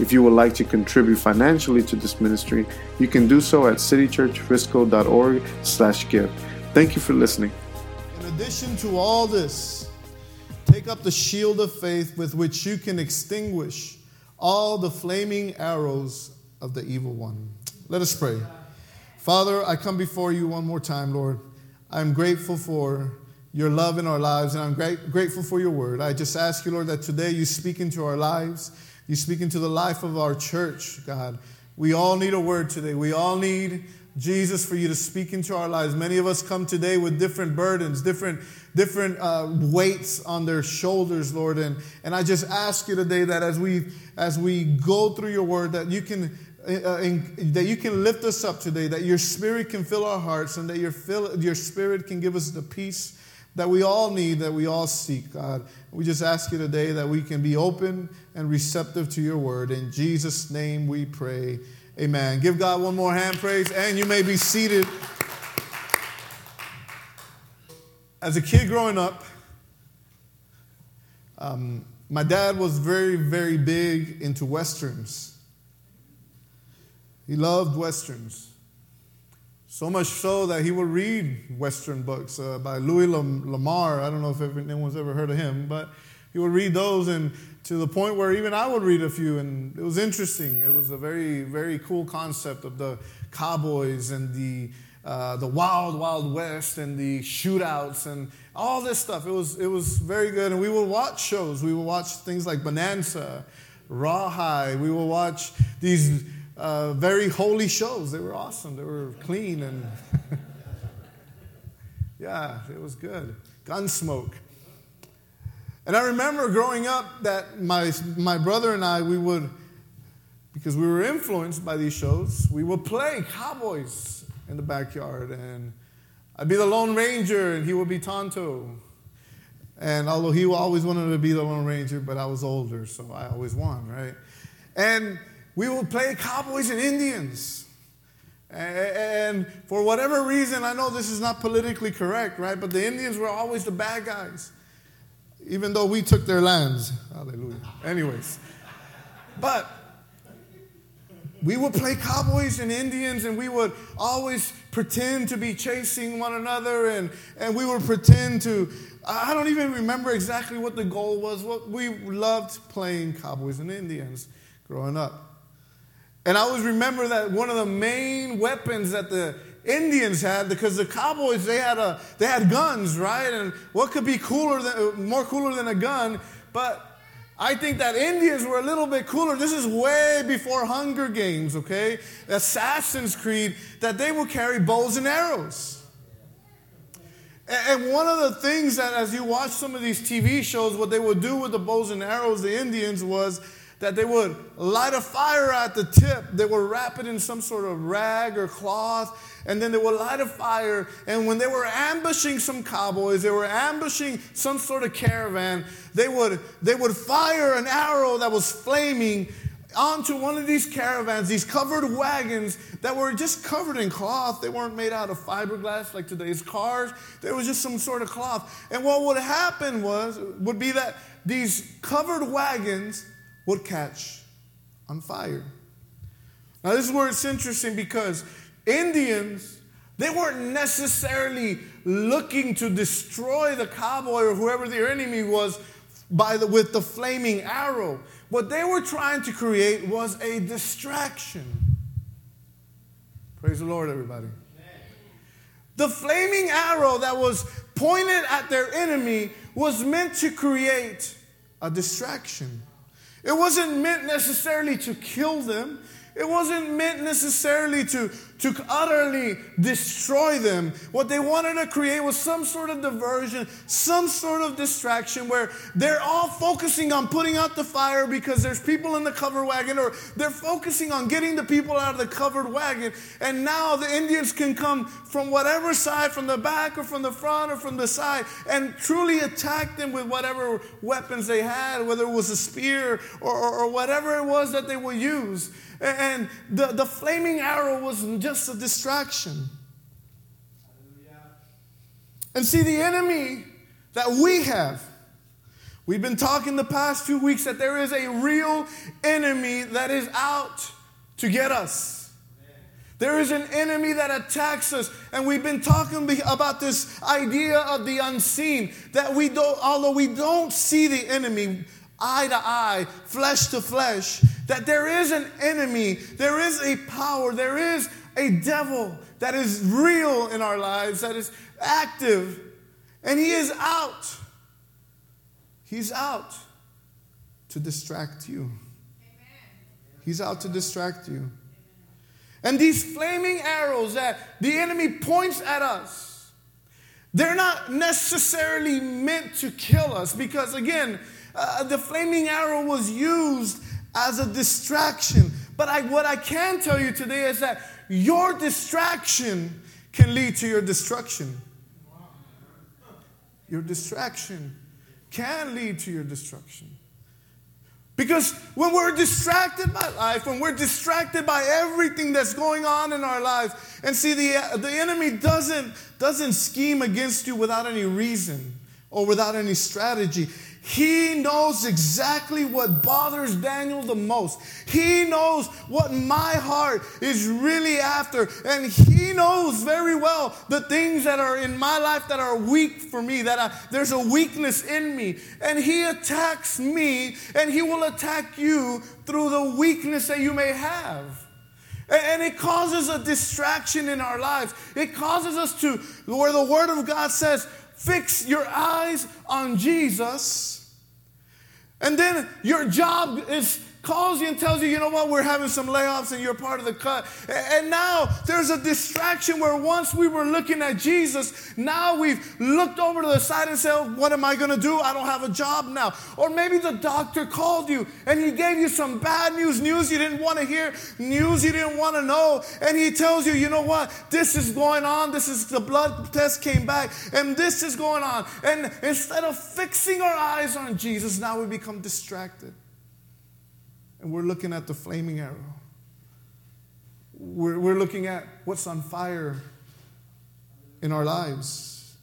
If you would like to contribute financially to this ministry, you can do so at citychurchfrisco.org slash give. Thank you for listening. In addition to all this, take up the shield of faith with which you can extinguish all the flaming arrows of the evil one. Let us pray. Father, I come before you one more time, Lord. I'm grateful for your love in our lives, and I'm great, grateful for your word. I just ask you, Lord, that today you speak into our lives. You speak into the life of our church, God. We all need a word today. We all need Jesus for you to speak into our lives. Many of us come today with different burdens, different, different uh, weights on their shoulders, Lord. And, and I just ask you today that as we as we go through your word, that you can uh, in, that you can lift us up today, that your spirit can fill our hearts, and that your, fill, your spirit can give us the peace that we all need, that we all seek, God. We just ask you today that we can be open and receptive to your word. In Jesus' name we pray. Amen. Give God one more hand praise, and you may be seated. As a kid growing up, um, my dad was very, very big into westerns. He loved westerns. So much so that he would read Western books uh, by Louis L'Amour. I don't know if anyone's ever heard of him, but he would read those, and to the point where even I would read a few, and it was interesting. It was a very, very cool concept of the cowboys and the uh, the wild, wild west and the shootouts and all this stuff. It was it was very good, and we would watch shows. We would watch things like Bonanza, Rawhide. We would watch these uh, very holy shows. They were awesome. They were clean and yeah, it was good. Gunsmoke. And I remember growing up that my, my brother and I, we would, because we were influenced by these shows, we would play cowboys in the backyard. And I'd be the Lone Ranger and he would be Tonto. And although he always wanted to be the Lone Ranger, but I was older, so I always won, right? And we would play cowboys and Indians. And for whatever reason, I know this is not politically correct, right? But the Indians were always the bad guys, even though we took their lands. Hallelujah. Anyways, but we would play cowboys and Indians, and we would always pretend to be chasing one another, and, and we would pretend to. I don't even remember exactly what the goal was. What we loved playing cowboys and Indians growing up. And I always remember that one of the main weapons that the Indians had, because the cowboys they had a they had guns, right? And what could be cooler than more cooler than a gun? But I think that Indians were a little bit cooler. This is way before Hunger Games, okay? Assassin's Creed, that they would carry bows and arrows. And one of the things that, as you watch some of these TV shows, what they would do with the bows and arrows, the Indians, was that they would light a fire at the tip. They would wrap it in some sort of rag or cloth, and then they would light a fire. And when they were ambushing some cowboys, they were ambushing some sort of caravan, they would, they would fire an arrow that was flaming onto one of these caravans, these covered wagons that were just covered in cloth. They weren't made out of fiberglass like today's cars. There was just some sort of cloth. And what would happen was, would be that these covered wagons would catch on fire. Now, this is where it's interesting because Indians, they weren't necessarily looking to destroy the cowboy or whoever their enemy was by the, with the flaming arrow. What they were trying to create was a distraction. Praise the Lord, everybody. The flaming arrow that was pointed at their enemy was meant to create a distraction. It wasn't meant necessarily to kill them. It wasn't meant necessarily to, to utterly destroy them. What they wanted to create was some sort of diversion, some sort of distraction where they're all focusing on putting out the fire because there's people in the covered wagon, or they're focusing on getting the people out of the covered wagon. And now the Indians can come from whatever side, from the back, or from the front, or from the side, and truly attack them with whatever weapons they had, whether it was a spear or, or, or whatever it was that they would use. And the, the flaming arrow was just a distraction. And see, the enemy that we have, we've been talking the past few weeks that there is a real enemy that is out to get us. There is an enemy that attacks us, and we've been talking about this idea of the unseen. That we don't, although we don't see the enemy, eye to eye, flesh to flesh, that there is an enemy, there is a power, there is a devil that is real in our lives, that is active, and he is out. He's out to distract you. He's out to distract you. And these flaming arrows that the enemy points at us, they're not necessarily meant to kill us because, again, uh, the flaming arrow was used as a distraction. But I, what I can tell you today is that your distraction can lead to your destruction. Your distraction can lead to your destruction. Because when we're distracted by life, when we're distracted by everything that's going on in our lives, and see, the, the enemy doesn't, doesn't scheme against you without any reason or without any strategy. He knows exactly what bothers Daniel the most. He knows what my heart is really after. And he knows very well the things that are in my life that are weak for me, that I, there's a weakness in me. And he attacks me, and he will attack you through the weakness that you may have. And it causes a distraction in our lives. It causes us to, where the Word of God says, fix your eyes on Jesus and then your job is calls you and tells you, you know what, we're having some layoffs and you're part of the cut. And now there's a distraction where once we were looking at Jesus, now we've looked over to the side and said, what am I going to do? I don't have a job now. Or maybe the doctor called you and he gave you some bad news, news you didn't want to hear, news you didn't want to know. And he tells you, you know what, this is going on. This is the blood test came back and this is going on. And instead of fixing our eyes on Jesus, now we become distracted and we're looking at the flaming arrow. We're, we're looking at what's on fire in our lives.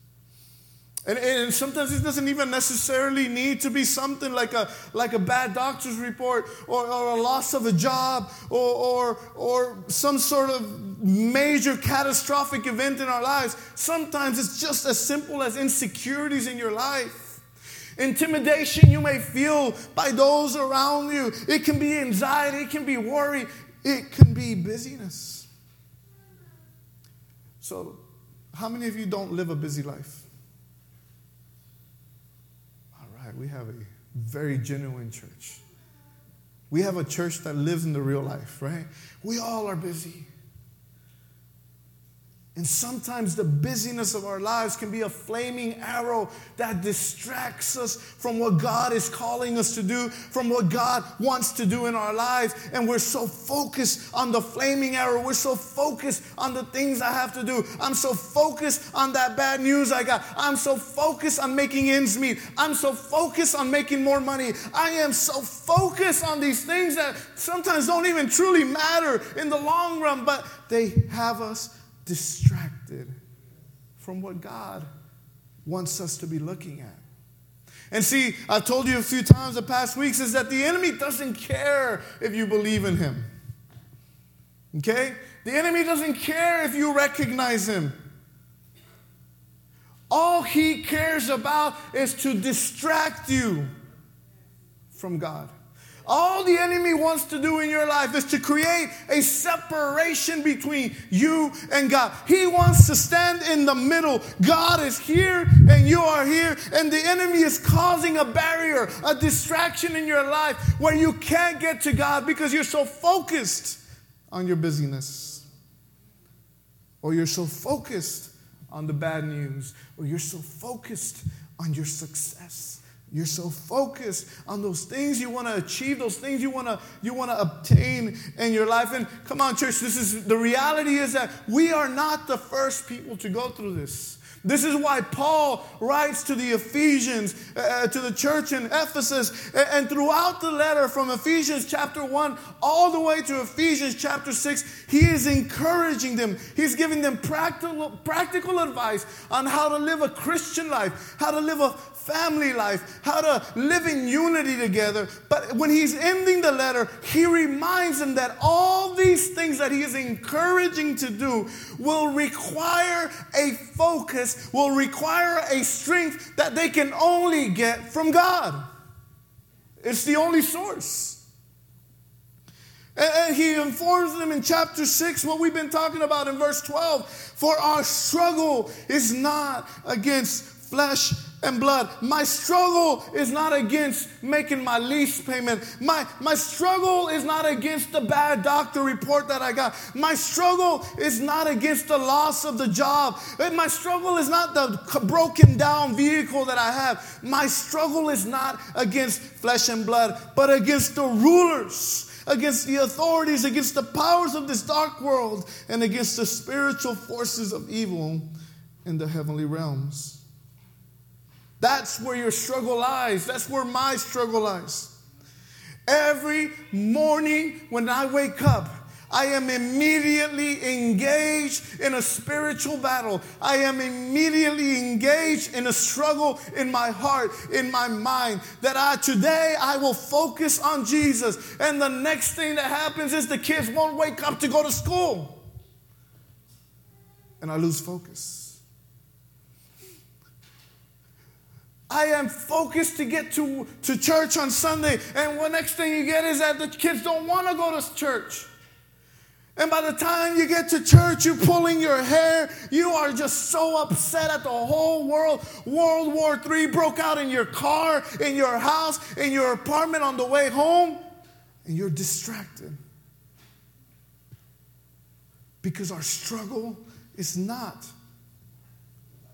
And, and sometimes it doesn't even necessarily need to be something like a, like a bad doctor's report or, or a loss of a job or, or, or some sort of major catastrophic event in our lives. Sometimes it's just as simple as insecurities in your life. Intimidation you may feel by those around you. It can be anxiety, it can be worry, it can be busyness. So, how many of you don't live a busy life? All right, we have a very genuine church. We have a church that lives in the real life, right? We all are busy. And sometimes the busyness of our lives can be a flaming arrow that distracts us from what God is calling us to do, from what God wants to do in our lives. And we're so focused on the flaming arrow. We're so focused on the things I have to do. I'm so focused on that bad news I got. I'm so focused on making ends meet. I'm so focused on making more money. I am so focused on these things that sometimes don't even truly matter in the long run, but they have us distracted from what God wants us to be looking at. And see, I've told you a few times the past weeks is that the enemy doesn't care if you believe in him. Okay? The enemy doesn't care if you recognize him. All he cares about is to distract you from God. All the enemy wants to do in your life is to create a separation between you and God. He wants to stand in the middle. God is here and you are here, and the enemy is causing a barrier, a distraction in your life where you can't get to God because you're so focused on your busyness, or you're so focused on the bad news, or you're so focused on your success. You're so focused on those things you want to achieve, those things you want to you want to obtain in your life. And come on, church, this is the reality is that we are not the first people to go through this. This is why Paul writes to the Ephesians, uh, to the church in Ephesus, and throughout the letter from Ephesians chapter 1 all the way to Ephesians chapter 6, he is encouraging them. He's giving them practical, practical advice on how to live a Christian life, how to live a family life, how to live in unity together. But when he's ending the letter, he reminds them that all these things that he is encouraging to do will require a focus, will require a strength that they can only get from God. It's the only source. And he informs them in chapter 6 what we've been talking about in verse 12. For our struggle is not against flesh and blood. My struggle is not against making my lease payment. My, my struggle is not against the bad doctor report that I got. My struggle is not against the loss of the job. My struggle is not the broken down vehicle that I have. My struggle is not against flesh and blood, but against the rulers against the authorities, against the powers of this dark world, and against the spiritual forces of evil in the heavenly realms. That's where your struggle lies. That's where my struggle lies. Every morning when I wake up, I am immediately engaged in a spiritual battle. I am immediately engaged in a struggle in my heart, in my mind, that I today I will focus on Jesus. And the next thing that happens is the kids won't wake up to go to school. And I lose focus. I am focused to get to, to church on Sunday. And the next thing you get is that the kids don't want to go to church. And by the time you get to church, you're pulling your hair. You are just so upset at the whole world. World War III broke out in your car, in your house, in your apartment on the way home, and you're distracted. Because our struggle is not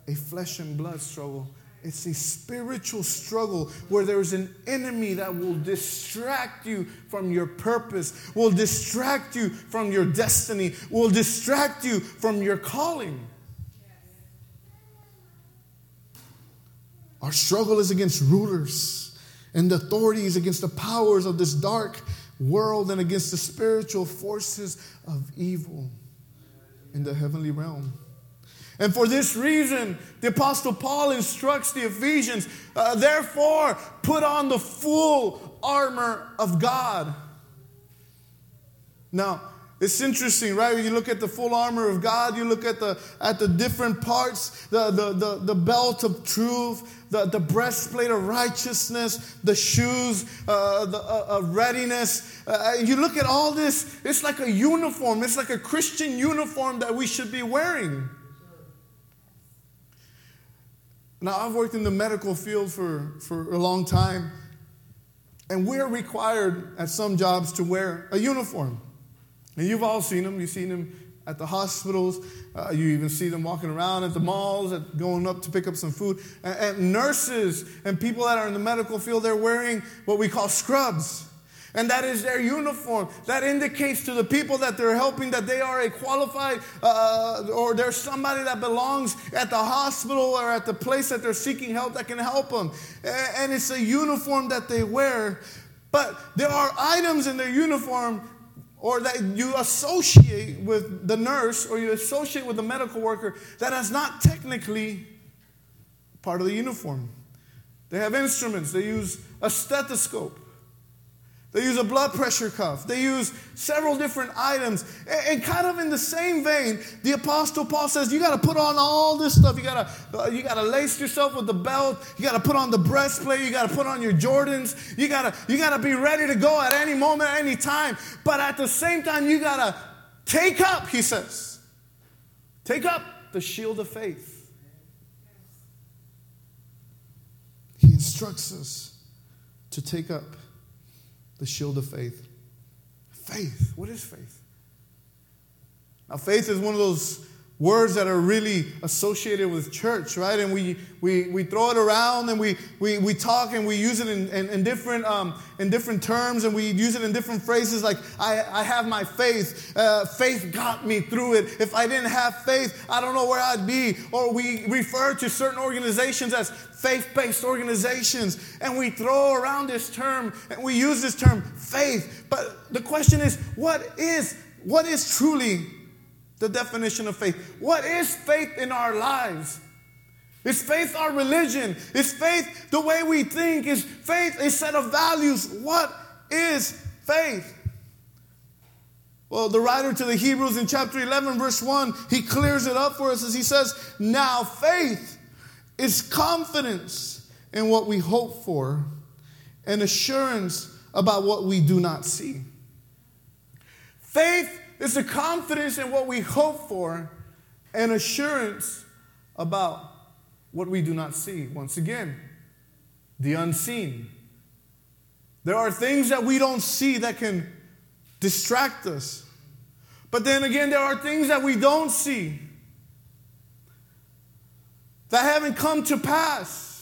a flesh and blood struggle, it's a spiritual struggle where there's an enemy that will distract you from your purpose, will distract you from your destiny, will distract you from your calling. Our struggle is against rulers and authorities, against the powers of this dark world, and against the spiritual forces of evil in the heavenly realm. And for this reason, the Apostle Paul instructs the Ephesians, uh, therefore, put on the full armor of God. Now, it's interesting, right? When You look at the full armor of God, you look at the, at the different parts the, the, the, the belt of truth, the, the breastplate of righteousness, the shoes uh, the, uh, readiness. Uh, you look at all this, it's like a uniform, it's like a Christian uniform that we should be wearing. Now, I've worked in the medical field for, for a long time, and we're required at some jobs to wear a uniform. And you've all seen them. You've seen them at the hospitals. Uh, you even see them walking around at the malls, at going up to pick up some food. And, and nurses and people that are in the medical field, they're wearing what we call scrubs and that is their uniform. That indicates to the people that they're helping that they are a qualified uh, or there's somebody that belongs at the hospital or at the place that they're seeking help that can help them. And it's a uniform that they wear. But there are items in their uniform or that you associate with the nurse or you associate with the medical worker that is not technically part of the uniform. They have instruments, they use a stethoscope. They use a blood pressure cuff. They use several different items. And, kind of in the same vein, the Apostle Paul says, you got to put on all this stuff. You got to uh, you got to lace yourself with the belt. You got to put on the breastplate. You got to put on your Jordans. You got to you got to be ready to go at any moment, any time. But at the same time, you got to take up, he says. Take up the shield of faith. He instructs us to take up the shield of faith. Faith. What is faith? Now, faith is one of those words that are really associated with church, right? And we, we, we throw it around and we, we, we talk and we use it in, in, in different, um, in different terms and we use it in different phrases like, I, I have my faith. Uh, faith got me through it. If I didn't have faith, I don't know where I'd be. Or we refer to certain organizations as faith based organizations and we throw around this term and we use this term faith. But the question is, what is, what is truly the definition of faith. What is faith in our lives? Is faith our religion? Is faith the way we think? Is faith a set of values? What is faith? Well, the writer to the Hebrews in chapter 11, verse 1, he clears it up for us as he says, Now faith is confidence in what we hope for and assurance about what we do not see. Faith it's a confidence in what we hope for and assurance about what we do not see. Once again, the unseen. There are things that we don't see that can distract us. But then again, there are things that we don't see that haven't come to pass.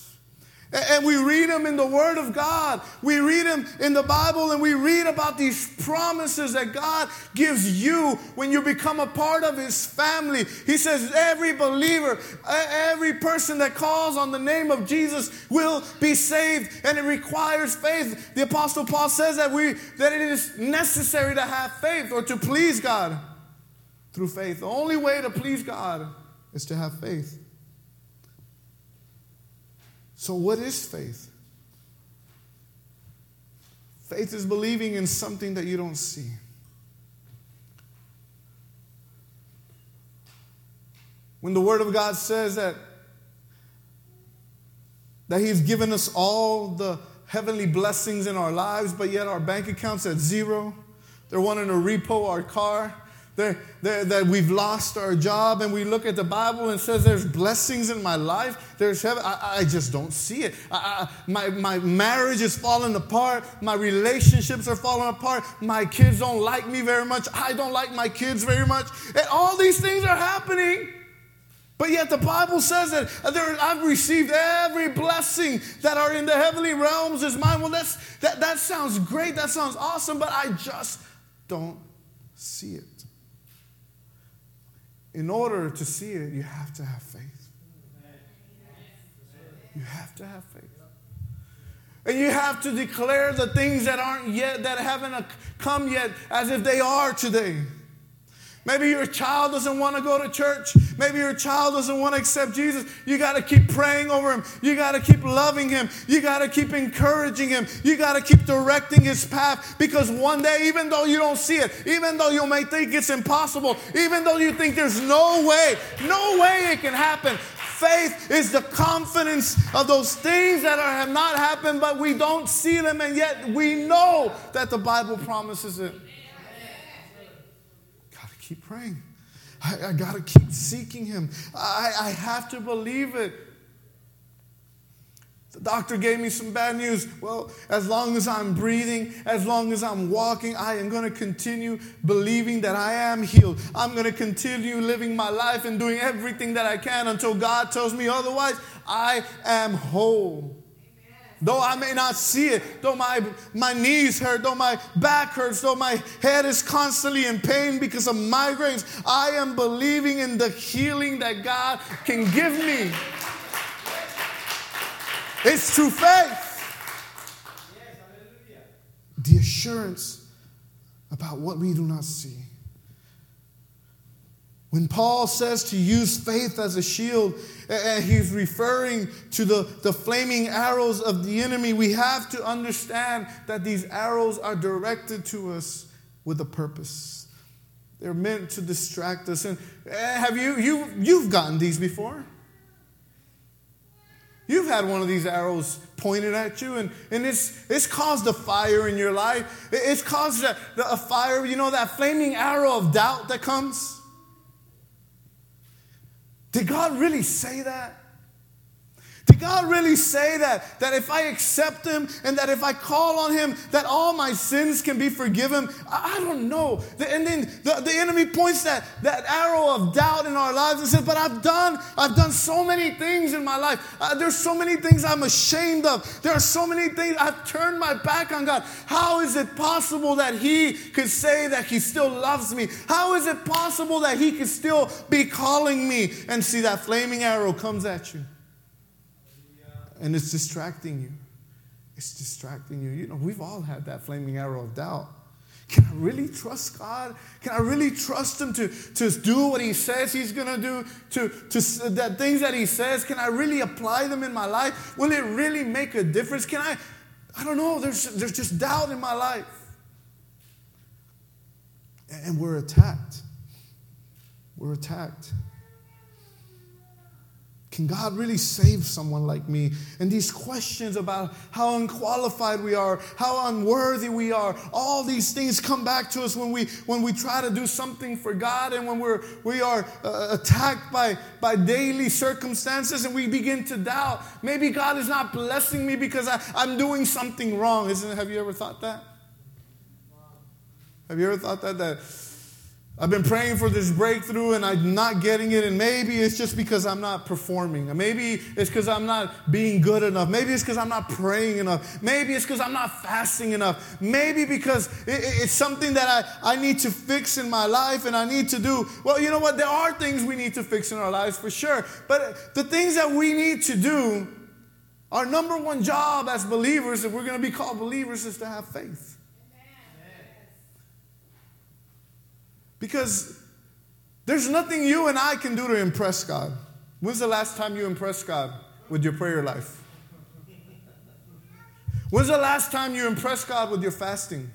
And we read them in the Word of God. We read them in the Bible and we read about these promises that God gives you when you become a part of His family. He says, every believer, every person that calls on the name of Jesus will be saved, and it requires faith. The Apostle Paul says that, we, that it is necessary to have faith or to please God through faith. The only way to please God is to have faith. So, what is faith? Faith is believing in something that you don't see. When the Word of God says that, that He's given us all the heavenly blessings in our lives, but yet our bank account's at zero, they're wanting to repo our car, that, we've lost our job and we look at the Bible and says there's blessings in my life, there's heaven. I, I just don't see it. I, I, my, my marriage is falling apart. My relationships are falling apart. My kids don't like me very much. I don't like my kids very much. And all these things are happening. But yet the Bible says that there, I've received every blessing that are in the heavenly realms is mine. Well, that's, that, that sounds great. That sounds awesome, but I just don't see it. In order to see it, you have to have faith. You have to have faith. And you have to declare the things that aren't yet, that haven't come yet, as if they are today. Maybe your child doesn't want to go to church. Maybe your child doesn't want to accept Jesus. You got to keep praying over him. You got to keep loving him. You got to keep encouraging him. You got to keep directing his path because one day, even though you don't see it, even though you may think it's impossible, even though you think there's no way, no way it can happen, faith is the confidence of those things that are, have not happened, but we don't see them, and yet we know that the Bible promises it keep praying. I, I got to keep seeking Him. I, I have to believe it. The doctor gave me some bad news. Well, as long as I'm breathing, as long as I'm walking, I am going to continue believing that I am healed. I'm going to continue living my life and doing everything that I can until God tells me otherwise. I am whole. Though I may not see it, though my, my knees hurt, though my back hurts, though my head is constantly in pain because of migraines, I am believing in the healing that God can give me. It's true faith. The assurance about what we do not see. When Paul says to use faith as a shield, and he's referring to the, the flaming arrows of the enemy, we have to understand that these arrows are directed to us with a purpose. They're meant to distract us. And eh, have you, you you've gotten these before? You've had one of these arrows pointed at you, and, and it's, it's caused a fire in your life. It's caused a, a fire, you know, that flaming arrow of doubt that comes. Did God really say that? Can God really say that? That if I accept Him and that if I call on Him, that all my sins can be forgiven? I, I don't know. And then the, the enemy points that, that arrow of doubt in our lives and says, But I've done, I've done so many things in my life. Uh, there's so many things I'm ashamed of. There are so many things I've turned my back on God. How is it possible that He could say that He still loves me? How is it possible that He could still be calling me? And see that flaming arrow comes at you. And it's distracting you. It's distracting you. You know, we've all had that flaming arrow of doubt. Can I really trust God? Can I really trust Him to, to do what He says He's going to do? To, to that things that He says, can I really apply them in my life? Will it really make a difference? Can I? I don't know. There's, there's just doubt in my life. And we're attacked. We're attacked. Can God really save someone like me? And these questions about how unqualified we are, how unworthy we are, all these things come back to us when we when we try to do something for God and when we're we are uh, attacked by by daily circumstances and we begin to doubt. Maybe God is not blessing me because I, I'm doing something wrong. Isn't? Have you ever thought that? Have you ever thought that that I've been praying for this breakthrough and I'm not getting it, and maybe it's just because I'm not performing. Maybe it's because I'm not being good enough. Maybe it's because I'm not praying enough. Maybe it's because I'm not fasting enough. Maybe because it's something that I, I need to fix in my life and I need to do. Well, you know what? There are things we need to fix in our lives for sure. But the things that we need to do, our number one job as believers, if we're going to be called believers, is to have faith. Because there's nothing you and I can do to impress God. When's the last time you impressed God with your prayer life? When's the last time you impressed God with your fasting?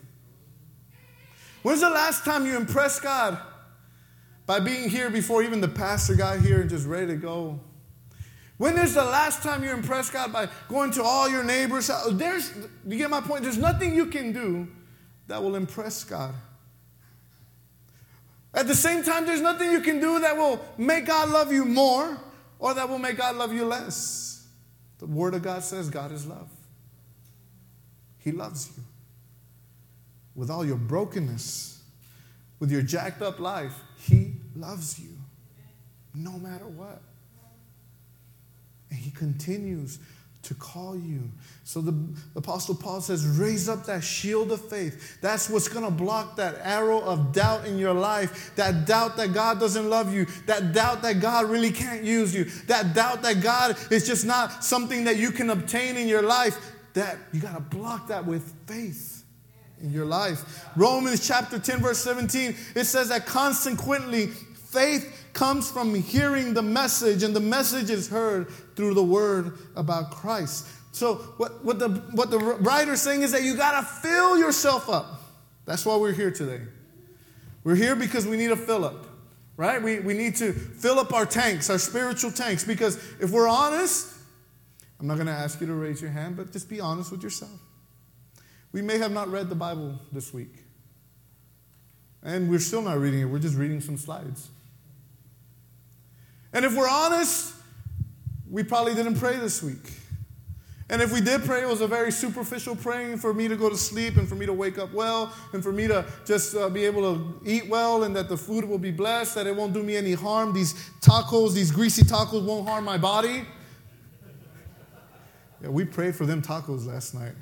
When's the last time you impressed God by being here before even the pastor got here and just ready to go? When is the last time you impressed God by going to all your neighbors? There's, you get my point? There's nothing you can do that will impress God. At the same time, there's nothing you can do that will make God love you more or that will make God love you less. The Word of God says God is love. He loves you. With all your brokenness, with your jacked up life, He loves you no matter what. And He continues to call you. So the Apostle Paul says, raise up that shield of faith. That's what's going to block that arrow of doubt in your life. That doubt that God doesn't love you. That doubt that God really can't use you. That doubt that God is just not something that you can obtain in your life. That you got to block that with faith in your life. Romans chapter 10, verse 17, it says that consequently, faith comes from hearing the message, and the message is heard through the word about Christ. So, what, what, the, what the writer's saying is that you got to fill yourself up. That's why we're here today. We're here because we need a fill up, right? We, we need to fill up our tanks, our spiritual tanks, because if we're honest, I'm not going to ask you to raise your hand, but just be honest with yourself. We may have not read the Bible this week. And we're still not reading it, we're just reading some slides. And if we're honest, we probably didn't pray this week. And if we did pray, it was a very superficial praying for me to go to sleep and for me to wake up well and for me to just uh, be able to eat well and that the food will be blessed, that it won't do me any harm. These tacos, these greasy tacos won't harm my body. Yeah, we prayed for them tacos last night.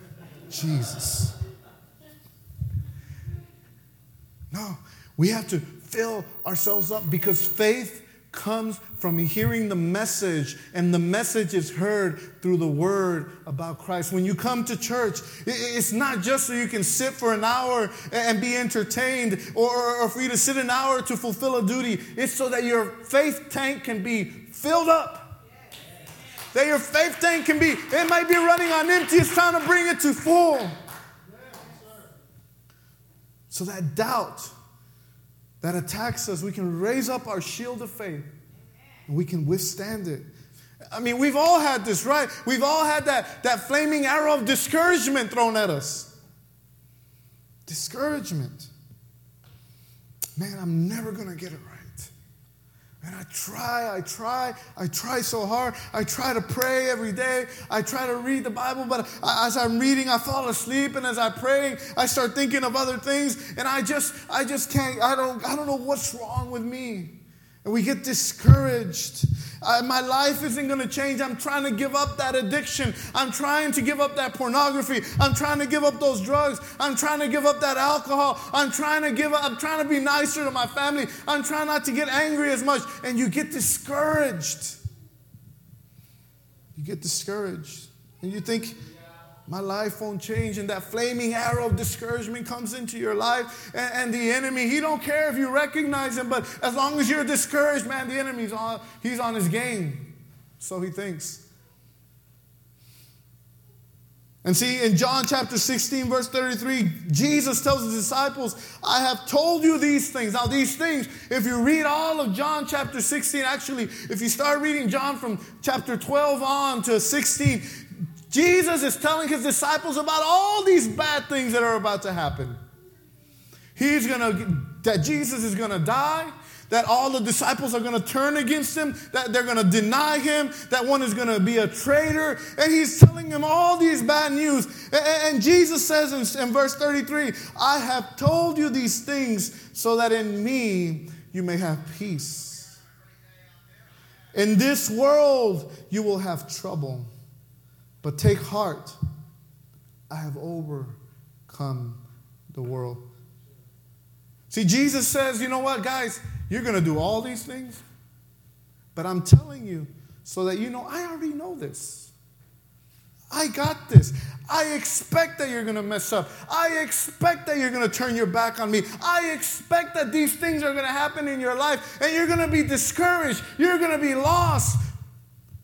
Jesus. No, we have to fill ourselves up because faith comes from hearing the message, and the message is heard through the word about Christ. When you come to church, it's not just so you can sit for an hour and be entertained or, for you to sit an hour to fulfill a duty. It's so that your faith tank can be filled up. That your faith tank can be, it might be running on empty, it's time to bring it to full. So that doubt that attacks us, we can raise up our shield of faith and we can withstand it. I mean, we've all had this, right? We've all had that, that flaming arrow of discouragement thrown at us. Discouragement. Man, I'm never going to get it. And I try, I try, I try so hard. I try to pray every day. I try to read the Bible, but as I'm reading, I fall asleep. And as I'm praying, I start thinking of other things. And I just, I just can't, I don't, I don't know what's wrong with me. And we get discouraged. Uh, my life isn't going to change. I'm trying to give up that addiction. I'm trying to give up that pornography. I'm trying to give up those drugs. I'm trying to give up that alcohol. I'm trying to give up. I'm trying to be nicer to my family. I'm trying not to get angry as much. And you get discouraged. You get discouraged. And you think, my life won't change and that flaming arrow of discouragement comes into your life and, and, the enemy he don't care if you recognize him but as long as you're discouraged man the enemy's on he's on his game. So he thinks. And see in john chapter 16 verse 33 jesus tells his disciples i have told you these things. Now these things if you read all of john chapter 16 actually if you start reading john from chapter 12 on to 16 Jesus is telling his disciples about all these bad things that are about to happen. He's gonna, that Jesus is gonna die, that all the disciples are gonna turn against him, that they're gonna deny him, that one is gonna be a traitor. And he's telling them all these bad news. And, Jesus says in, in verse 33 I have told you these things so that in me you may have peace. In this world you will have trouble. But take heart, I have overcome the world. See, Jesus says, you know what, guys, you're going to do all these things, but I'm telling you so that you know, I already know this. I got this. I expect that you're going to mess up. I expect that you're going to turn your back on me. I expect that these things are going to happen in your life and you're going to be discouraged. You're going to be lost.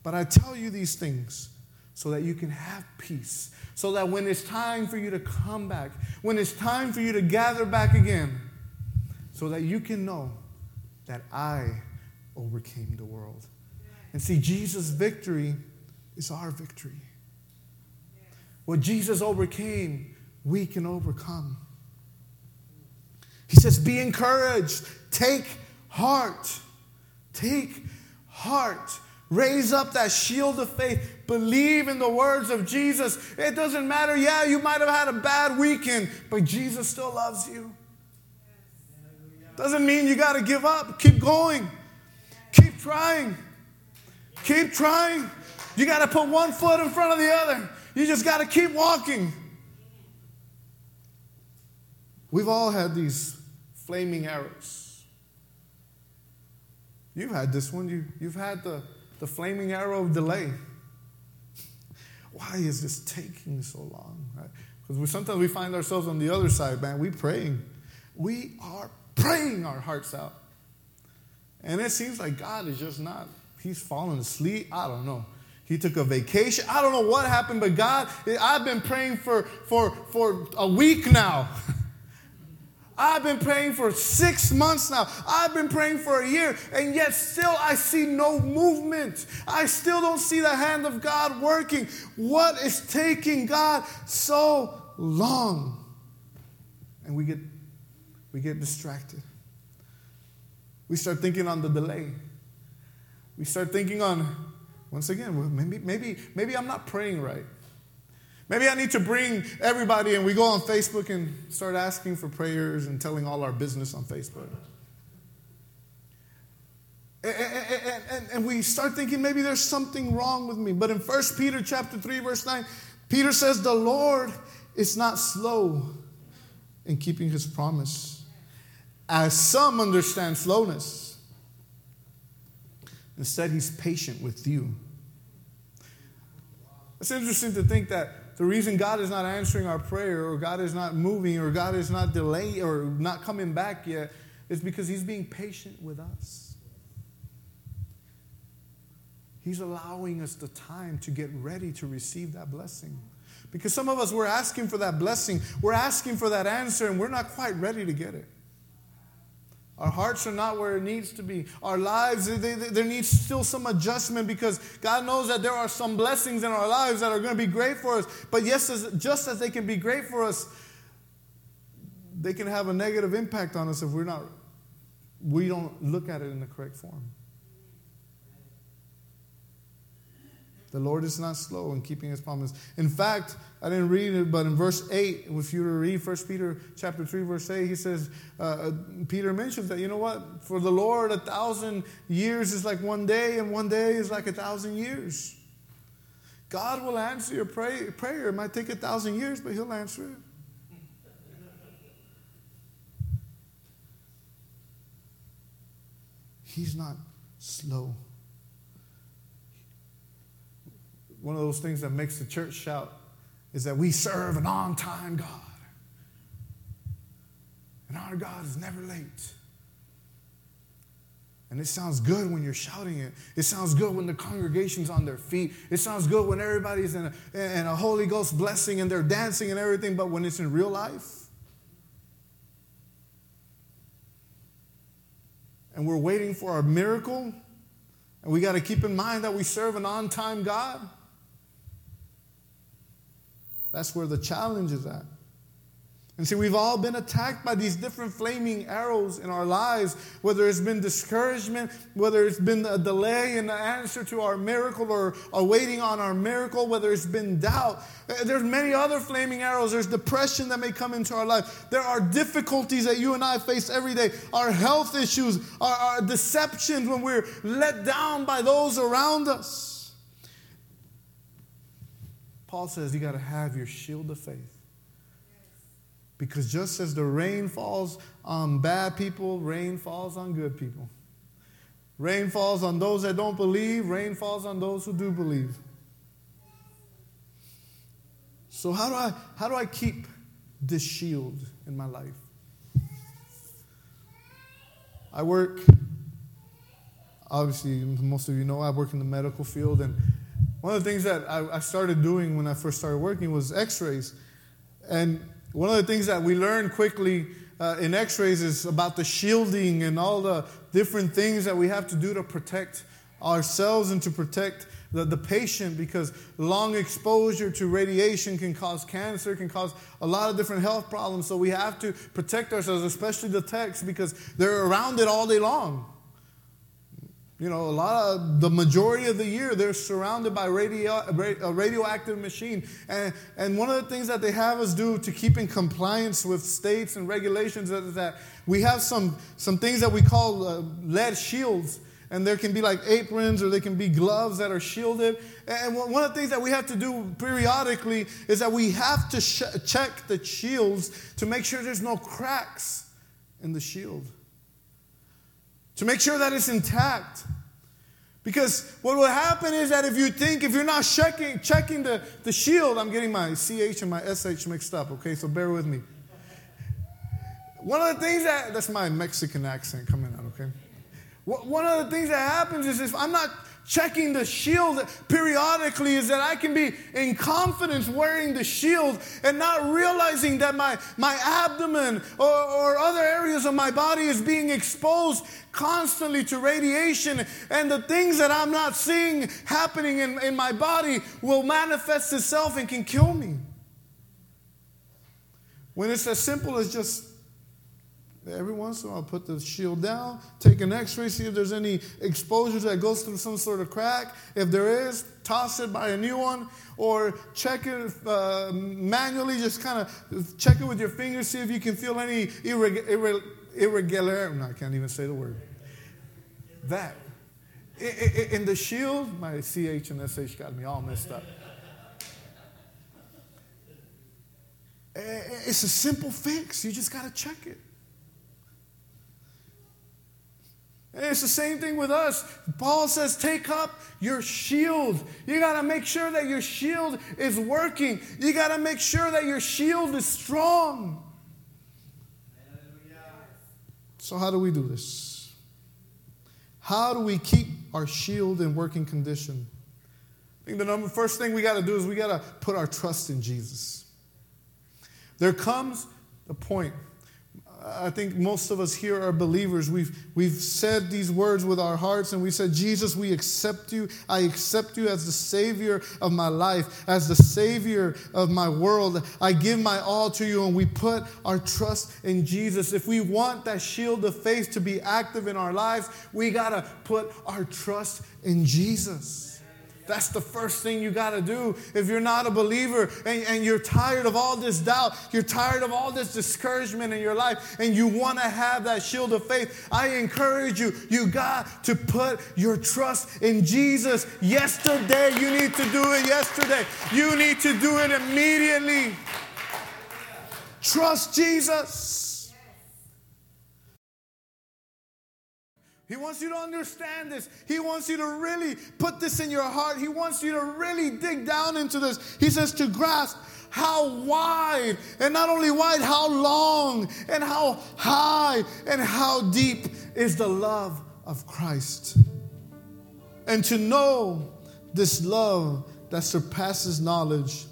But I tell you these things so that you can have peace. So that when it's time for you to come back, when it's time for you to gather back again, so that you can know that I overcame the world. And see, Jesus' victory is our victory. What Jesus overcame, we can overcome. He says, Be encouraged, take heart, take heart. Raise up that shield of faith. Believe in the words of Jesus. It doesn't matter. Yeah, you might have had a bad weekend, but Jesus still loves you. Doesn't mean you got to give up. Keep going. Keep trying. Keep trying. You got to put one foot in front of the other. You just got to keep walking. We've all had these flaming arrows. You've had this one. You, you've had the the flaming arrow of delay. Why is this taking so long? Because right? sometimes we find ourselves on the other side, man. We're praying. We are praying our hearts out. And it seems like God is just not, he's fallen asleep. I don't know. He took a vacation. I don't know what happened, but God, I've been praying for, for, for a week now. I've been praying for six months now. I've been praying for a year, and yet still I see no movement. I still don't see the hand of God working. What is taking God so long? And we get, we get distracted. We start thinking on the delay. We start thinking on, once again, maybe, maybe, maybe I'm not praying right. Maybe I need to bring everybody and we go on Facebook and start asking for prayers and telling all our business on Facebook. And, and, and, and, we start thinking maybe there's something wrong with me. But in 1 Peter chapter 3, verse 9, Peter says, The Lord is not slow in keeping his promise, as some understand slowness. Instead, he's patient with you. It's interesting to think that the reason God is not answering our prayer or God is not moving or God is not delaying or not coming back yet is because He's being patient with us. He's allowing us the time to get ready to receive that blessing. Because some of us, we're asking for that blessing, we're asking for that answer, and we're not quite ready to get it. Our hearts are not where it needs to be. Our lives, they, they, there needs still some adjustment because God knows that there are some blessings in our lives that are going to be great for us. But yes, as, just as they can be great for us, they can have a negative impact on us if we're not, we don't look at it in the correct form. The Lord is not slow in keeping his promise. In fact, I didn't read it, but in verse 8, if you were to read 1 Peter chapter 3, verse 8, he says, uh, uh, Peter mentions that, you know what? For the Lord, a thousand years is like one day, and one day is like a thousand years. God will answer your pray, prayer. It might take a thousand years, but he'll answer it. He's not slow one of those things that makes the church shout is that we serve an on time God. And our God is never late. And it sounds good when you're shouting it. It sounds good when the congregation's on their feet. It sounds good when everybody's in a, in a Holy Ghost blessing and they're dancing and everything. But when it's in real life, and we're waiting for our miracle, and we got to keep in mind that we serve an on time God. That's where the challenge is at. And see, we've all been attacked by these different flaming arrows in our lives, whether it's been discouragement, whether it's been a delay in the answer to our miracle or, waiting on our miracle, whether it's been doubt. Uh, there's many other flaming arrows. There's depression that may come into our life. There are difficulties that you and I face every day. Our health issues, our, our deceptions when we're let down by those around us. Paul says you got to have your shield of faith. Because just as the rain falls on bad people, rain falls on good people. Rain falls on those that don't believe, rain falls on those who do believe. So how do I how do I keep this shield in my life? I work obviously most of you know I work in the medical field and one of the things that I, I started doing when I first started working was x rays. And one of the things that we learned quickly uh, in x rays is about the shielding and all the different things that we have to do to protect ourselves and to protect the, the patient because long exposure to radiation can cause cancer, can cause a lot of different health problems. So we have to protect ourselves, especially the techs, because they're around it all day long. You know, a lot of the majority of the year, they're surrounded by radio, a radioactive machine. And, and one of the things that they have us do to keep in compliance with states and regulations is that we have some, some things that we call uh, lead shields. And there can be like aprons or they can be gloves that are shielded. And one of the things that we have to do periodically is that we have to sh- check the shields to make sure there's no cracks in the shield to make sure that it's intact. Because what will happen is that if you think, if you're not checking, checking the, the shield, I'm getting my CH and my SH mixed up, okay? So bear with me. One of the things that, that's my Mexican accent coming out, okay? One of the things that happens is if I'm not checking the shield periodically is that I can be in confidence wearing the shield and not realizing that my, my abdomen or, or other areas of my body is being exposed constantly to radiation and the things that I'm not seeing happening in, in my body will manifest itself and can kill me. When it's as simple as just Every once in a while, put the shield down, take an x ray, see if there's any exposure that goes through some sort of crack. If there is, toss it, buy a new one, or check it uh, manually, just kind of check it with your fingers, see if you can feel any irreg- irre- irregular. No, I can't even say the word. That. In the shield, my CH and SH got me all messed up. It's a simple fix. You just got to check it. And it's the same thing with us. Paul says, take up your shield. You got to make sure that your shield is working. You got to make sure that your shield is strong. So, how do we do this? How do we keep our shield in working condition? I think the number, first thing we got to do is we got to put our trust in Jesus. There comes a point I think most of us here are believers. We've, we've said these words with our hearts and we said, Jesus, we accept you. I accept you as the Savior of my life, as the Savior of my world. I give my all to you and we put our trust in Jesus. If we want that shield of faith to be active in our lives, we got to put our trust in Jesus. That's the first thing you got to do. If you're not a believer and, and you're tired of all this doubt, you're tired of all this discouragement in your life, and you want to have that shield of faith, I encourage you, you got to put your trust in Jesus. Yesterday, you need to do it yesterday. You need to do it immediately. Trust Jesus. He wants you to understand this. He wants you to really put this in your heart. He wants you to really dig down into this. He says to grasp how wide, and not only wide, how long, and how high, and how deep is the love of Christ. And to know this love that surpasses knowledge,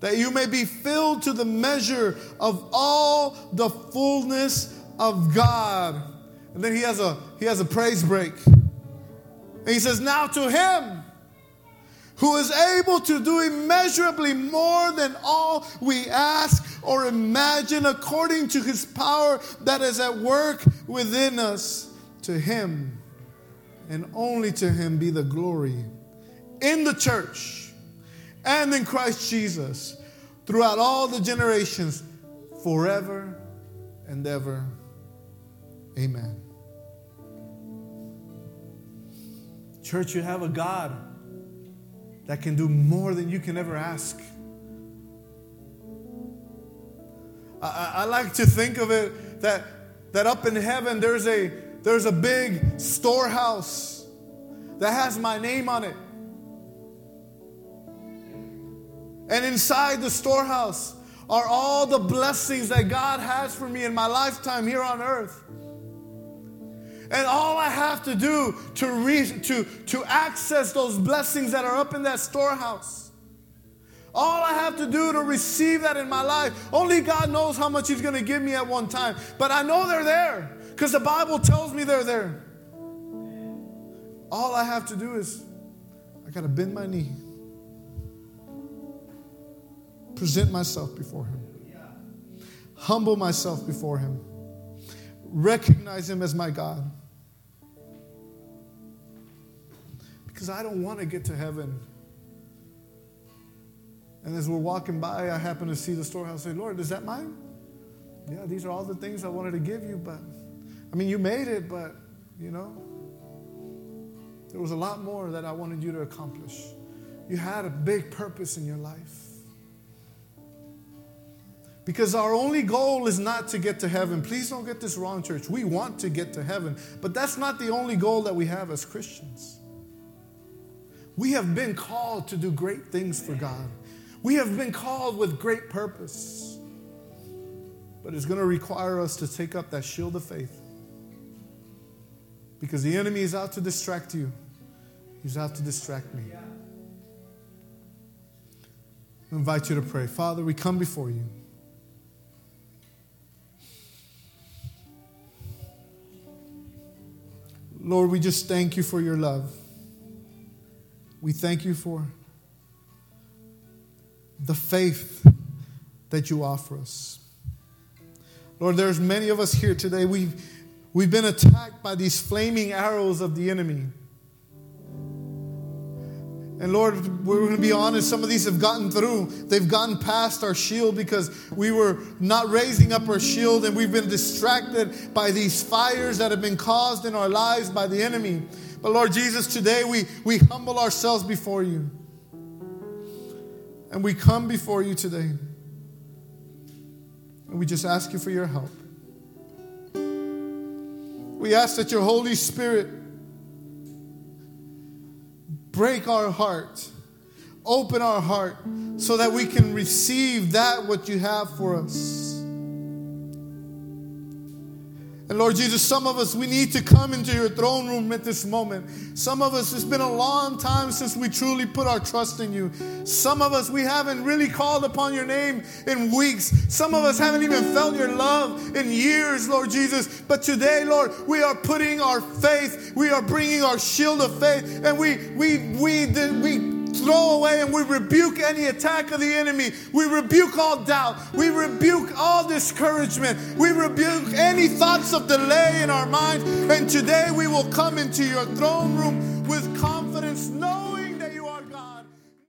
that you may be filled to the measure of all the fullness of God. And then he has a he has a praise break. And he says, Now to him who is able to do immeasurably more than all we ask or imagine according to his power that is at work within us. To him and only to him be the glory in the church and in Christ Jesus throughout all the generations, forever and ever. Amen. Church, you have a God that can do more than you can ever ask. I, I, like to think of it that, that up in heaven there's a, there's a big storehouse that has my name on it. And inside the storehouse are all the blessings that God has for me in my lifetime here on earth. And all I have to do to, to, to access those blessings that are up in that storehouse, all I have to do to receive that in my life, only God knows how much He's going to give me at one time. But I know they're there because the Bible tells me they're there. All I have to do is I got to bend my knee, present myself before Him, humble myself before Him, recognize Him as my God. Because I don't want to get to heaven. And as we're walking by, I happen to see the storehouse. Say, Lord, is that mine? Yeah, these are all the things I wanted to give you, but I mean, you made it, but you know, there was a lot more that I wanted you to accomplish. You had a big purpose in your life. Because our only goal is not to get to heaven. Please don't get this wrong, church. We want to get to heaven, but that's not the only goal that we have as Christians. We have been called to do great things for God. We have been called with great purpose. But it's going to require us to take up that shield of faith. Because the enemy is out to distract you, he's out to distract me. I invite you to pray. Father, we come before you. Lord, we just thank you for your love. We thank you for the faith that you offer us. Lord, there's many of us here today. We've, we've been attacked by these flaming arrows of the enemy. And Lord, we're going to be honest, some of these have gotten through. They've gotten past our shield because we were not raising up our shield and we've been distracted by these fires that have been caused in our lives by the enemy. But Lord Jesus, today we, we humble ourselves before you. And we come before you today. And we just ask you for your help. We ask that your Holy Spirit break our heart, open our heart, so that we can receive that what you have for us. And Lord Jesus, some of us, we need to come into your throne room at this moment. Some of us, it's been a long time since we truly put our trust in you. Some of us, we haven't really called upon your name in weeks. Some of us haven't even felt your love in years, Lord Jesus. But today, Lord, we are putting our faith, we are bringing our shield of faith, and we, we, we, we, throw away and we rebuke any attack of the enemy. We rebuke all doubt. We rebuke all discouragement. We rebuke any thoughts of delay in our minds. And today we will come into your throne room with confidence, knowing.